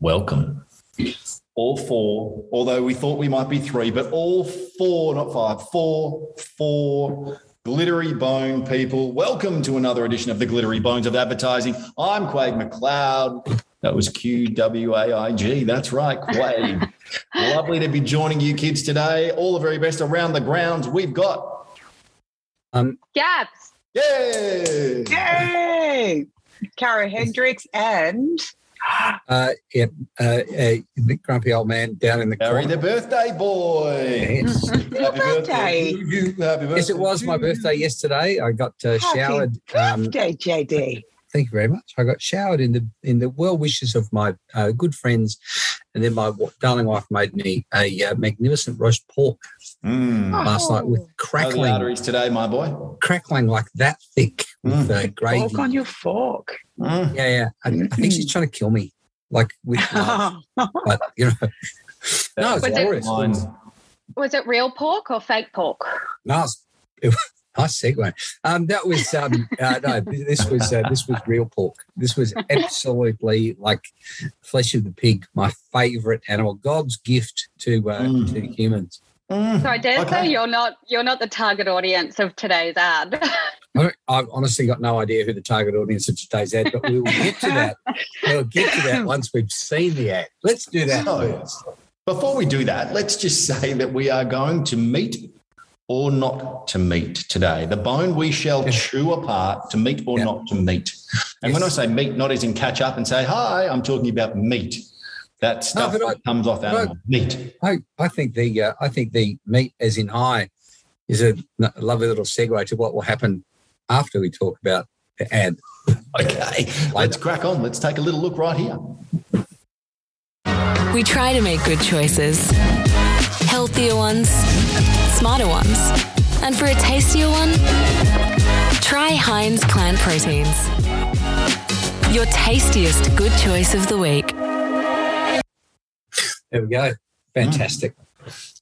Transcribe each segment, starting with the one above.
welcome. All four, although we thought we might be three, but all four, not five, four, four glittery bone people. Welcome to another edition of the Glittery Bones of Advertising. I'm Quaig McLeod. That was Q W A I G. That's right, Quaig. Lovely to be joining you kids today. All the very best around the grounds. We've got Um, Gabs. Yay! Yay! Cara Hendricks and Uh, yeah, uh, uh, grumpy old man down in the Harry, corner. the birthday boy. Yes. Your birthday. to you. Happy birthday. yes, it was my birthday yesterday. I got uh, Happy showered. Um, birthday, JD. thank you very much. I got showered in the in the well wishes of my uh, good friends, and then my darling wife made me a uh, magnificent roast pork Mm. last night with Oh. The crackling, arteries today, my boy? crackling like that thick with uh, gravy. Fork on your fork. Mm. Yeah, yeah. I, I think she's trying to kill me, like with love, but you know. No, it's Was it- glorious. Was it real pork or fake pork? No, it's- it was- nice segue. Um, that was um, uh, no, this was uh, this was real pork. This was absolutely like flesh of the pig, my favourite animal, God's gift to uh, Mm. to humans. Mm. So I dare Okay. say you're not you're not the target audience of today's ad. I don't- I've honestly got no idea who the target audience of today's ad, but we will get to that. We'll get to that once we've seen the ad. Let's do that. So, first. before we do that, let's just say that we are going to meet or not to meet today. The bone we shall Yeah. chew apart to meet or Yeah. not to meet. And when I say meet, not as in catch up and say hi, I'm talking about meat. That stuff but I- that comes off but I- animal meat. I, I think the uh, I think the meat as in high is a lovely little segue to what will happen after we talk about the ad. Okay, let's crack on. Let's take a little look right here. We try to make good choices healthier ones, smarter ones. And for a tastier one, try Heinz Plant Proteins. Your tastiest good choice of the week. There we go. Fantastic.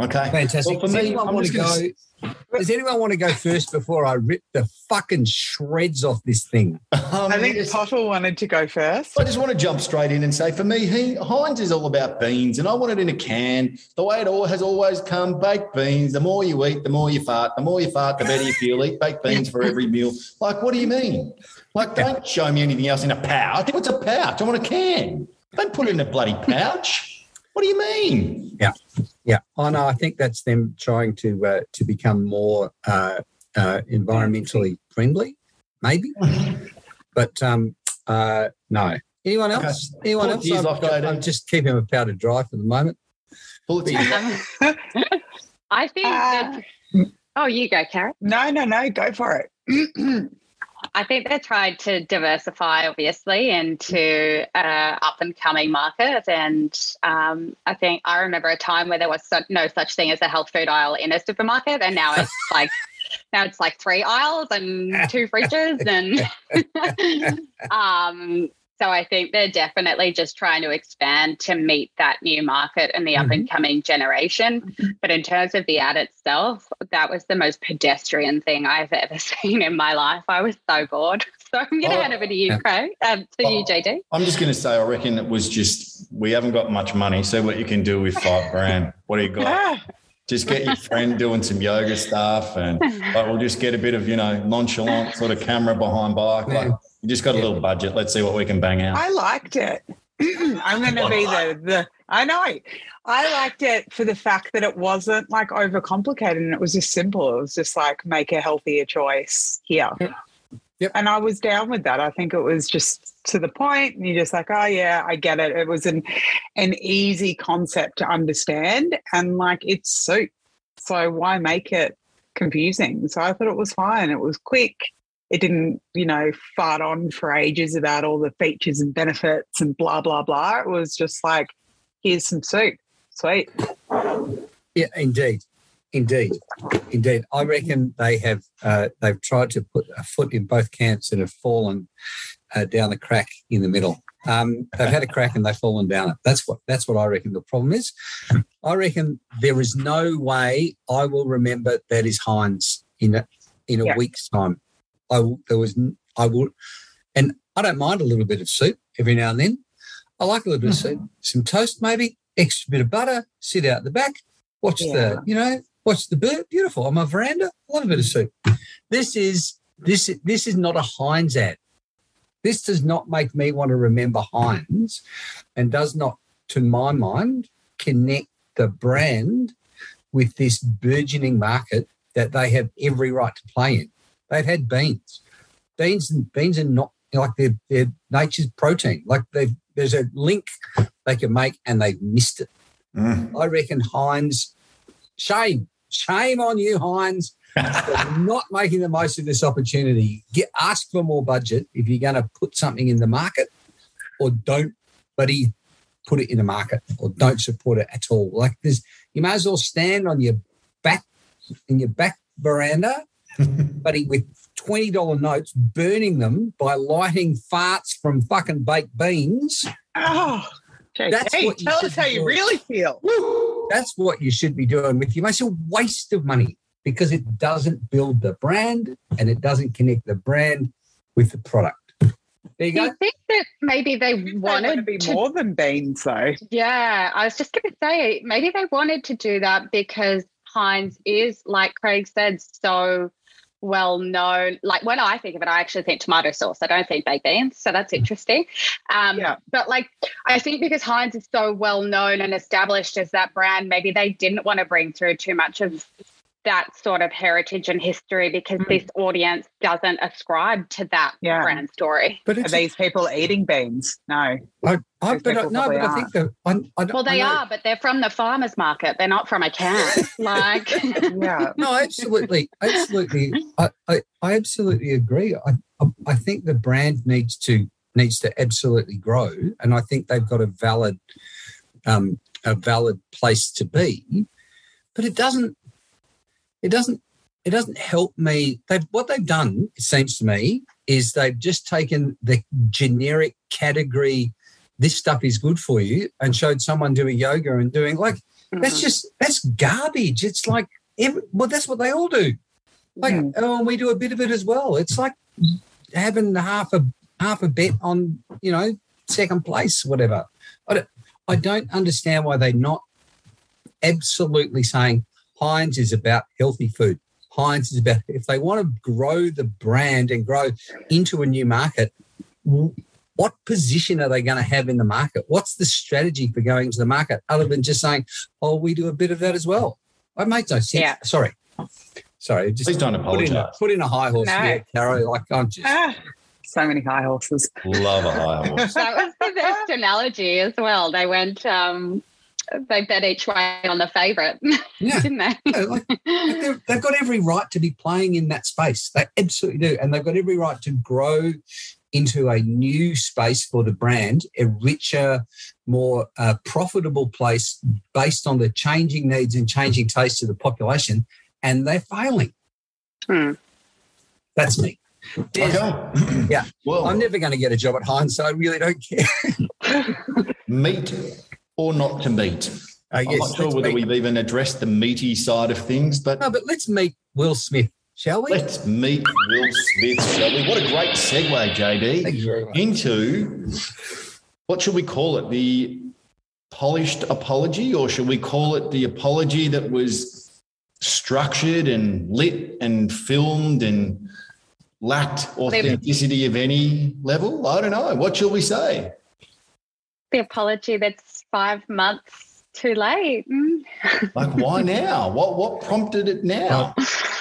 Okay. Fantastic. Well, for does, me, anyone I'm want to go, gonna does anyone want to go first before I rip the fucking shreds off this thing? Um, I think yes. Potter wanted to go first. I just want to jump straight in and say, for me, he, Heinz is all about beans, and I want it in a can. The way it all has always come: baked beans. The more you eat, the more you fart. The more you fart, the better you feel. Eat baked beans for every meal. Like, what do you mean? Like, don't show me anything else in a pouch. What's a pouch? I want a can. Don't put it in a bloody pouch. What do you mean? Yeah, Yeah. I know. I think that's them trying to uh, to become more uh, uh, environmentally friendly, maybe. But um, uh, no. Anyone Okay. else? Anyone Pull else? I'm, off, JD. I'm just keeping my powder dry for the moment. Pull it to you. I think that Oh, you go, Karen. no, no, no, go for it. I think they tried to diversify, obviously, into uh, up and coming market. And um, I think I remember a time where there was so, no such thing as a health food aisle in a supermarket, and now it's like now it's like three aisles and two fridges, and um, so I think they're definitely just trying to expand to meet that new market and the up and mm-hmm. coming generation. Mm-hmm. But in terms of the ad itself, that was the most pedestrian thing I've ever seen in my life. I was so bored. So I'm going to Oh, hand over to you. Craig, um, to you, Oh. JD. I'm just going to say, I reckon it was just we haven't got much money. See what you can do with five grand. What do you got? Ah, Just get your friend doing some yoga stuff and like, we'll just get a bit of you know nonchalant sort of camera behind bike like you just got a little budget let's see what we can bang out I liked it. I'm going to be the, the, I know. I liked it for the fact that it wasn't like overcomplicated and it was just simple. It was just like make a healthier choice here. Yep. And I was down with that. I think it was just to the point, and you're just like, oh yeah, I get it. It was an an easy concept to understand, and like it's soup. So why make it confusing? So I thought it was fine. It was quick. It didn't, you know, fart on for ages about all the features and benefits and blah blah blah. It was just like, here's some soup. Sweet. Yeah, indeed, indeed, indeed. I reckon they have uh, they've tried to put a foot in both camps and have fallen uh, down the crack in the middle. Um, they've had a crack and they've fallen down it. That's what that's what I reckon the problem is. I reckon there is no way I will remember that is Heinz in a, in a Yeah. week's time. I will, there was I will, and I don't mind a little bit of soup every now and then. I like a little bit of soup, some toast, maybe extra bit of butter. Sit out the back, watch Yeah. the, you know, watch the bird. Beautiful on my veranda. I love a bit of soup. This is this this is not a Heinz ad. This does not make me want to remember Heinz, and does not, to my mind, connect the brand with this burgeoning market that they have every right to play in. They've had beans. Beans and beans are not like they're, they're nature's protein. Like they there's a link they can make and they've missed it. Mm. I reckon Heinz, shame, shame on you, Heinz, for not making the most of this opportunity. Get ask for more budget if you're going to put something in the market, or don't, buddy, put it in the market, or don't support it at all. Like there's, you may as well stand on your back in your back veranda, buddy, with twenty dollar notes, burning them by lighting farts from fucking baked beans. Oh, JK, That's what tell us how you doing. really feel. That's what you should be doing with your. It's a waste of money because it doesn't build the brand and it doesn't connect the brand with the product. There you Do go. you think that maybe they They want to be to more than beans, though. Yeah, I was just going to say maybe they wanted to do that because Heinz is, like Craig said, so well known. Like when I think of it, I actually think tomato sauce. I don't think baked beans. So that's interesting. Um, Yeah. But like, I think because Heinz is so well known and established as that brand, maybe they didn't want to bring through too much of that sort of heritage and history because Mm. this audience doesn't ascribe to that Yeah. brand story. But Are these people eating beans? No. I, I, those but I, people no, probably but I think that I, I, Well, they I are, but they're from the farmers market. They're not from a can. like, Yeah. No, absolutely, absolutely. I, I, I absolutely agree. I, I, I think the brand needs to needs to absolutely grow, and I think they've got a valid, um, a valid place to be. But it doesn't, it doesn't, it doesn't help me. They've what they've done, it seems to me, is they've just taken the generic category. This stuff is good for you, and showed someone doing yoga and doing like that's just that's garbage. It's like every, well, that's what they all do. Like, Mm. oh, and we do a bit of it as well. It's like having half a half a bet on you know second place, whatever. I don't, I don't understand why they're not absolutely saying Heinz is about healthy food. Heinz is about if they want to grow the brand and grow into a new market. What position are they going to have in the market? What's the strategy for going to the market other than just saying, "Oh, we do a bit of that as well"? It makes no sense. Yeah. Sorry, sorry. Just Please don't put in, a, apologize. put in a high horse No. here, Caro. Like I'm just. Ah, so many high horses. Love a high horse. that was the best analogy as well. They went, um, they bet each way on the favourite, Yeah. didn't they? Yeah, like, they've, they've got every right to be playing in that space. They absolutely do. And they've got every right to grow into a new space for the brand, a richer, more uh, profitable place based on the changing needs and changing tastes of the population. And they're failing. Hmm. That's me. There's- Okay. Yeah. Well, I'm never going to get a job at Heinz, so I really don't care. meat or not to meat. Uh, I'm not sure whether meet- we've even addressed the meaty side of things, but no, but let's meet Will Smith, shall we? let's meet Will Smith, shall we? What a great segue, Thank JD, you very much. into what should we call it? The polished apology, or should we call it the apology that was structured and lit and filmed and lacked authenticity of any level? I don't know. What shall we say? the apology that's five months too late. Mm. Like, why now? What what prompted it now?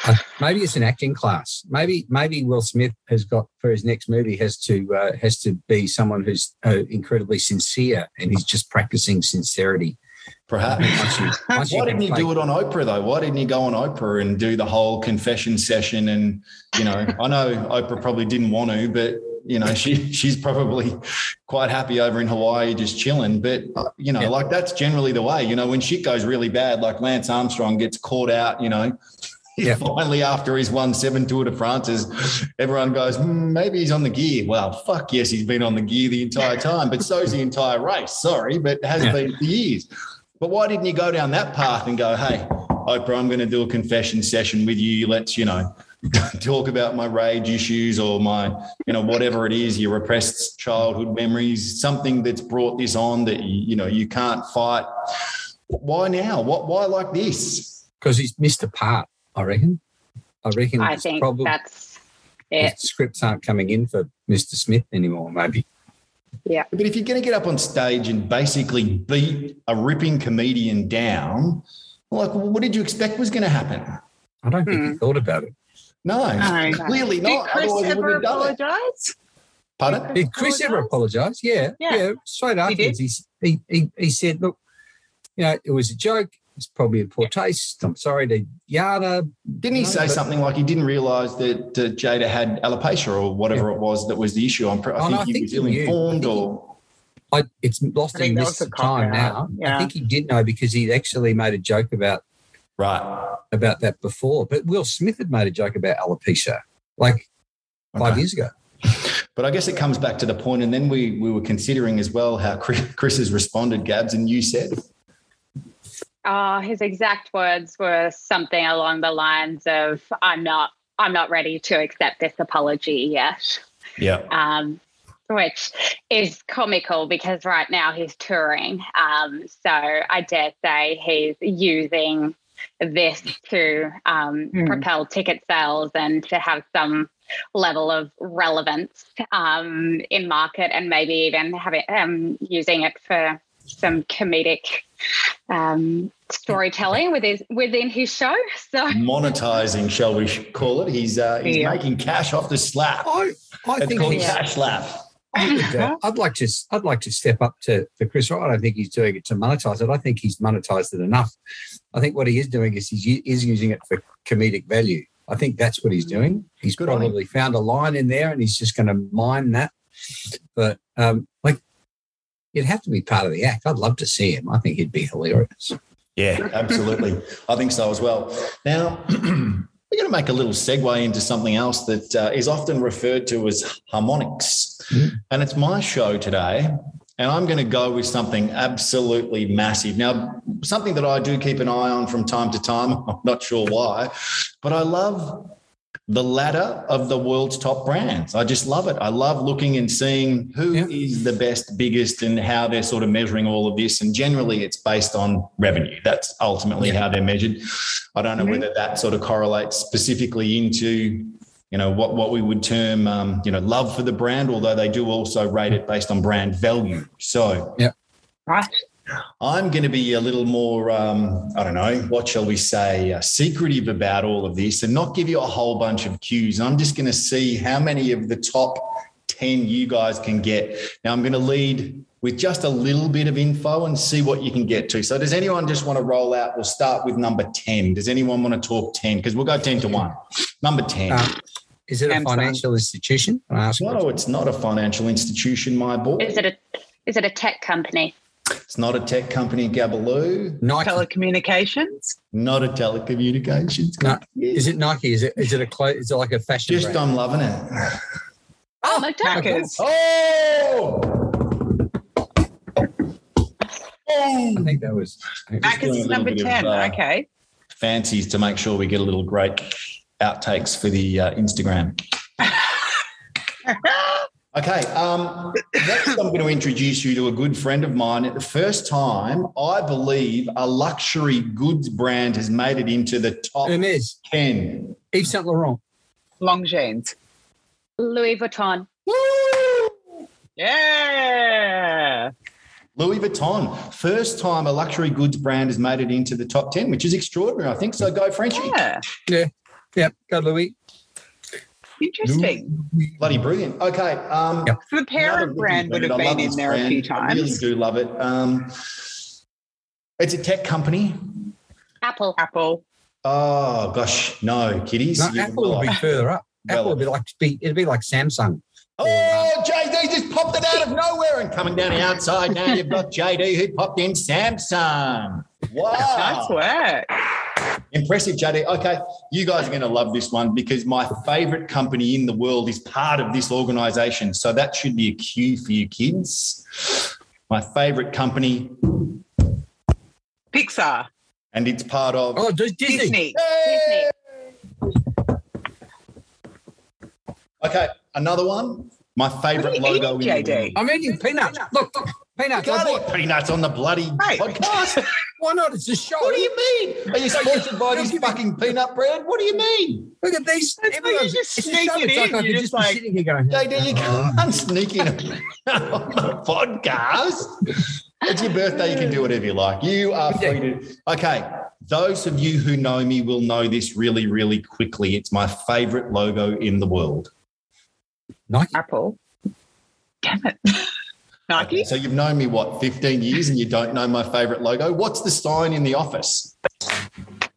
Uh, maybe it's an acting class. Maybe maybe Will Smith has got for his next movie has to uh, has to be someone who's uh, incredibly sincere and he's just practicing sincerity. Perhaps. Once you, once Why didn't he do it on Oprah though? Why didn't he go on Oprah and do the whole confession session? And you know, I know Oprah probably didn't want to, but you know, she she's probably quite happy over in Hawaii just chilling. But you know, Yeah. like that's generally the way. You know, when shit goes really bad, like Lance Armstrong gets caught out. You know. Yeah. Finally, after he's won seven Tour de France's, everyone goes, "Hmm, maybe he's on the gear. Well, fuck yes, he's been on the gear the entire time, but so's the entire race. Sorry, but it hasn't Yeah. been for years. But why didn't you go down that path and go, hey, Oprah, I'm going to do a confession session with you. Let's, you know, talk about my rage issues or my, you know, whatever it is, your repressed childhood memories, something that's brought this on that you, you know you can't fight. Why now? What? Why like this? Because he's missed a part, I reckon. I reckon I think probably that's it. scripts aren't coming in for Mr. Smith anymore, maybe. Yeah. But if you're going to get up on stage and basically beat a ripping comedian down, like, what did you expect was going to happen? I don't think Hmm. he thought about it. No, No. clearly Did not. Chris Otherwise, ever wouldn't have apologise? Pardon? Did Chris ever apologise? Yeah, Yeah. yeah. Straight afterwards, he, he, he, he said, look, you know, it was a joke. It's probably in poor taste. I'm sorry to Yada. Didn't he No, say but- something like he didn't realise that uh, Jada had alopecia or whatever it was that was the issue? I'm, I Oh, think no, I he think was ill informed I think he- or. I, it's lost I think in that this time cop-out. now. Yeah. I think he did know because he'd actually made a joke about Right. about that before. But Will Smith had made a joke about alopecia like five Okay. years ago. But I guess it comes back to the point, and then we we were considering as well how Chris, Chris has responded, Gabs, and you said, Uh, his exact words were something along the lines of, "I'm not, I'm not ready to accept this apology yet." "Yeah, um, which is comical because right now he's touring. Um, so I dare say he's using this to um, Hmm. propel ticket sales and to have some level of relevance um, in market and maybe even having um, using it for some comedic um, storytelling within within his show. So monetizing, shall we call it? He's uh, he's Yeah. making cash off the slap. I, I It's think called cash slap. I would, uh, I'd like to. I'd like to step up to, to Chris Rock. I don't think he's doing it to monetize it. I think he's monetized it enough. I think what he is doing is he's is using it for comedic value. I think that's what he's doing. He's Good on probably found a line in there, and he's just going to mine that. But um, like, it'd have to be part of the act. I'd love to see him. I think he'd be hilarious. Yeah, absolutely. I think so as well. Now, we're going to make a little segue into something else that uh, is often referred to as harmonics. Mm. And it's my show today. And I'm going to go with something absolutely massive. Now, something that I do keep an eye on from time to time. I'm not sure why, but I love the ladder of the world's top brands. I just love it. I love looking and seeing who is Yeah. the best, biggest, and how they're sort of measuring all of this. And generally, it's based on revenue. That's ultimately Yeah. how they're measured. I don't know Mhm. whether that sort of correlates specifically into you know what what we would term um, you know love for the brand, although they do also rate it based on brand value. So yeah, Right. I'm going to be a little more, um, I don't know, what shall we say, uh, secretive about all of this and not give you a whole bunch of cues. I'm just going to see how many of the top 10 you guys can get. Now, I'm going to lead with just a little bit of info and see what you can get to. So, does anyone just want to roll out? We'll start with number 10. Does anyone want to talk 10? Because we'll go 10 to 1. Number 10. Um, is it a financial institution? Can I ask a no, it's not a financial institution, my boy. is it a is it a tech company? It's not a tech company, Gabaloo. Nike. Telecommunications. Not a telecommunications No. Is it Nike? Is it is it a clo- is it like a fashion Just brand? I'm loving it. Oh, McDonald's. Macca's. Oh! I think that was. doing Macca's is number bit of, 10. uh, okay. Fancies to make sure we get a little great outtakes for the uh, Instagram. Okay, um, next I'm going to introduce you to a good friend of mine. At the first time, I believe a luxury goods brand has made it into the top Hermes, 10. Yves Saint Laurent. Longines. Louis Vuitton. Yeah. Louis Vuitton, first time a luxury goods brand has made it into the top 10, which is extraordinary, I think. So go, Frenchie. Yeah. Yeah, go Louis. Interesting. Bloody brilliant. Okay. Um, Yep. The parent brand would have been in this there a brand. few I really do love it. Um, it's a tech company. Apple. Apple. Oh gosh, no, kiddies. No, Apple would be further up. Well- Apple would be like be it'd be like Samsung. Oh, JD just popped it out of nowhere and coming down the outside. Now you've got JD who popped in Samsung. Nice Wow. work. Impressive, JD. Okay, you guys are going to love this one because my favorite company in the world is part of this organization. So that should be a cue for you kids. My favorite company, Pixar. and it's part of Oh, Dis- Disney. Disney. Hey! Okay, another one. My favorite What are you logo eating, in the JD? world. I'm eating peanuts. Look, peanuts. I bought. peanuts on the bloody Mate. podcast. Why not? It's a show. What do you mean? Are you sponsored by this fucking peanut brand? What do you mean? Look at these. That's why you Everyone's- just it's a sneak show. it It's like in. I You're could just just be like- sitting here going. JD, you can't oh. sneak in on the podcast. It's your birthday. You can do whatever you like. You are free to. Okay. Those of you who know me will know this really, really quickly. It's my favorite logo in the world. Nike. Apple. Damn it. Nike. So you've known me, what, 15 years and you don't know my favorite logo? What's the sign in the office?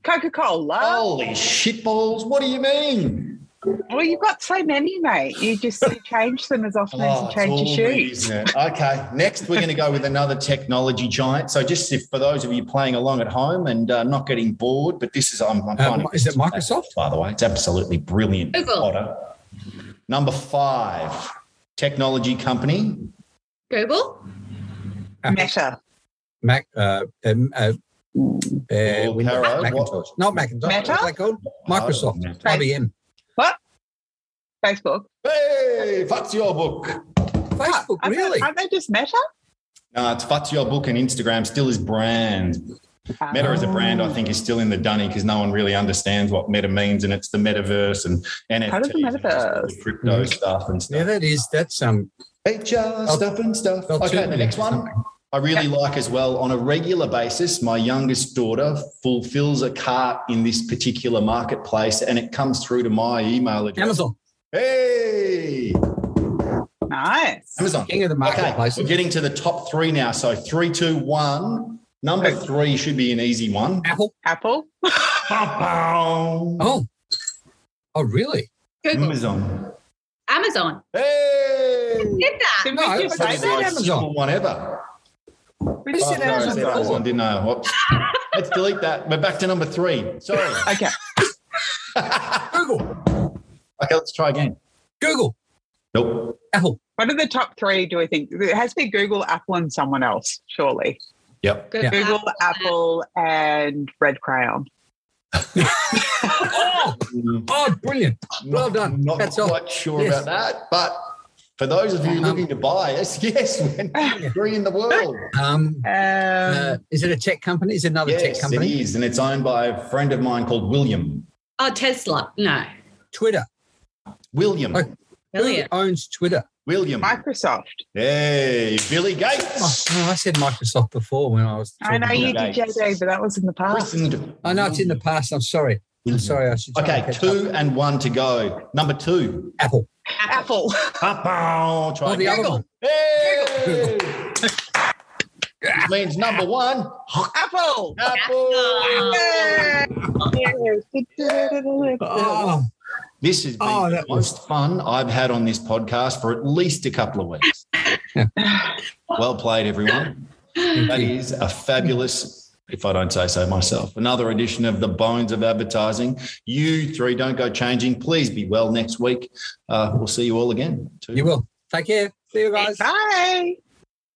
Coca Cola. Holy shitballs. What do you mean? Well, you've got so many, mate. You just you change them as often as Oh, you change your shoes. isn't it? Okay, next we're going to go with another technology giant. So just if, for those of you playing along at home and uh, not getting bored, but this is I'm, I'm Um, finding is it Microsoft? by the way. It's absolutely brilliant. Google. Potter. Number five, technology company. Google. Meta. Mac. Uh, um, uh, uh, Oh, Windows, Caro, what- Macintosh. Not Macintosh. Meta? What's that called? Microsoft. Oh, Meta. IBM. Facebook. Hey, what's your book? Facebook. Aren't they- Really? Aren't they just Meta? No, it's What's Your Book and Instagram still is brand. Meta as a brand, I think, is still in the dunny because no one really understands what meta means, and it's the metaverse and NFTs, Part of the and it's just all the crypto stuff and stuff. Yeah, that is. That's um. HR stuff and stuff. Okay, the next one. I really like as well. On a regular basis, my youngest daughter fulfills a cart in this particular marketplace, and it comes through to my email address. Amazon. Hey, Nice. Amazon. King of the marketplace. Okay, we're getting to the top three now. So three, two, one. Number three should be an easy one. Apple. Apple. Oh, Oh. Oh, really? Google. Amazon. Amazon. Hey, Did that. Did No, we just say that? most Amazon. one ever. We just said Oh, sorry, I Amazon said. Amazon, didn't I? Whoops. Let's delete that. We're back to number three. Sorry. Okay. Google. Okay, let's try again. Google. Nope. Apple. What are the top three, do we think? It has to be Google, Apple, and someone else, surely. Yep. Google. Google, Apple, and Red Crayon. Oh, mm. oh, brilliant. Well done. I'm not That's all. quite sure Yes. about that, but for those of you Um, looking to buy us, yes, we're three in the world. Um, Um, uh, is it a tech company? Is it another tech yes, it company? is, and it's owned by a friend of mine called William. Oh, Tesla. No. Twitter. William. Okay. Brilliant. Who owns Twitter? William. Microsoft. Hey, Billy Oh, Gates. oh, I said Microsoft before when I was. I know you did, JD, but that was in the past. I know it's in the past. I'm sorry. I'm sorry. I should. try Okay, and catch two up. and one to go. Number two. Apple. Apple. Pow, try Oh, the again. other one. Hey! Which means number one. Apple. Apple. Oh, This has been Oh, the that was- most fun I've had on this podcast for at least a couple of weeks. well played, everyone. That is a fabulous, if I don't say so myself, another edition of the Bones of Advertising. You three don't go changing. Please be well next week. Uh, we'll see you all again. you will. Take care. See you guys. Bye.